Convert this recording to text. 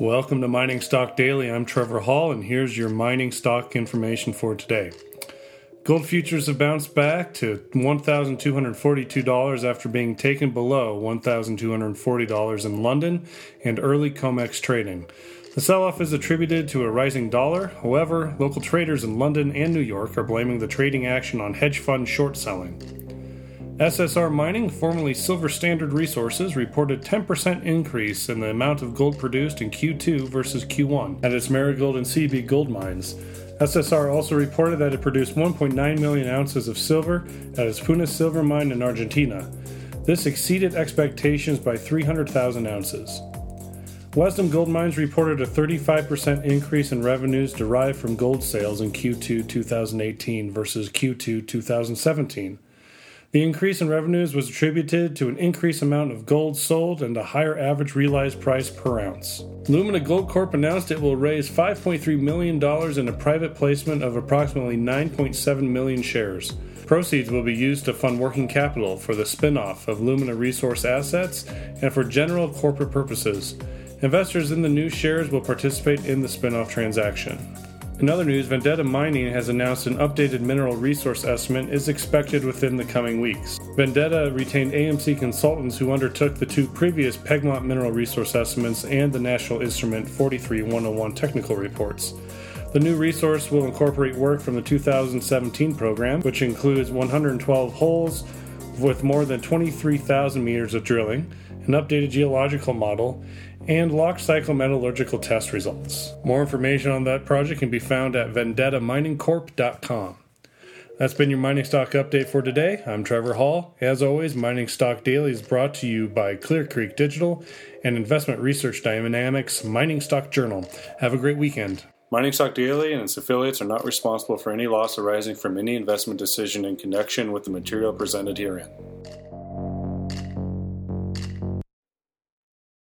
Welcome to Mining Stock Daily. I'm Trevor Hall, and here's your mining stock information for today. Gold futures have bounced back to $1,242 after being taken below $1,240 in London and early COMEX trading. The sell off is attributed to a rising dollar. However, local traders in London and New York are blaming the trading action on hedge fund short selling. SSR Mining, formerly Silver Standard Resources, reported 10% increase in the amount of gold produced in Q2 versus Q1 at its Marigold and Seabee gold mines. SSR also reported that it produced 1.9 million ounces of silver at its Puna silver mine in Argentina. This exceeded expectations by 300,000 ounces. Wesdome Gold Mines reported a 35% increase in revenues derived from gold sales in Q2 2018 versus Q2 2017. The increase in revenues was attributed to an increased amount of gold sold and a higher average realized price per ounce. Lumina Gold Corp announced it will raise $5.3 million in a private placement of approximately 9.7 million shares. Proceeds will be used to fund working capital for the spin off of Lumina Resource assets and for general corporate purposes. Investors in the new shares will participate in the spin off transaction. In other news, Vendetta Mining has announced an updated mineral resource estimate is expected within the coming weeks. Vendetta retained AMC consultants who undertook the two previous Pegmont mineral resource estimates and the National Instrument 43101 technical reports. The new resource will incorporate work from the 2017 program, which includes 112 holes with more than 23,000 meters of drilling, an updated geological model, and lock cycle metallurgical test results. More information on that project can be found at vendettaminingcorp.com. That's been your mining stock update for today. I'm Trevor Hall. As always, Mining Stock Daily is brought to you by Clear Creek Digital and Investment Research Dynamics Mining Stock Journal. Have a great weekend. Mining Stock Daily and its affiliates are not responsible for any loss arising from any investment decision in connection with the material presented herein.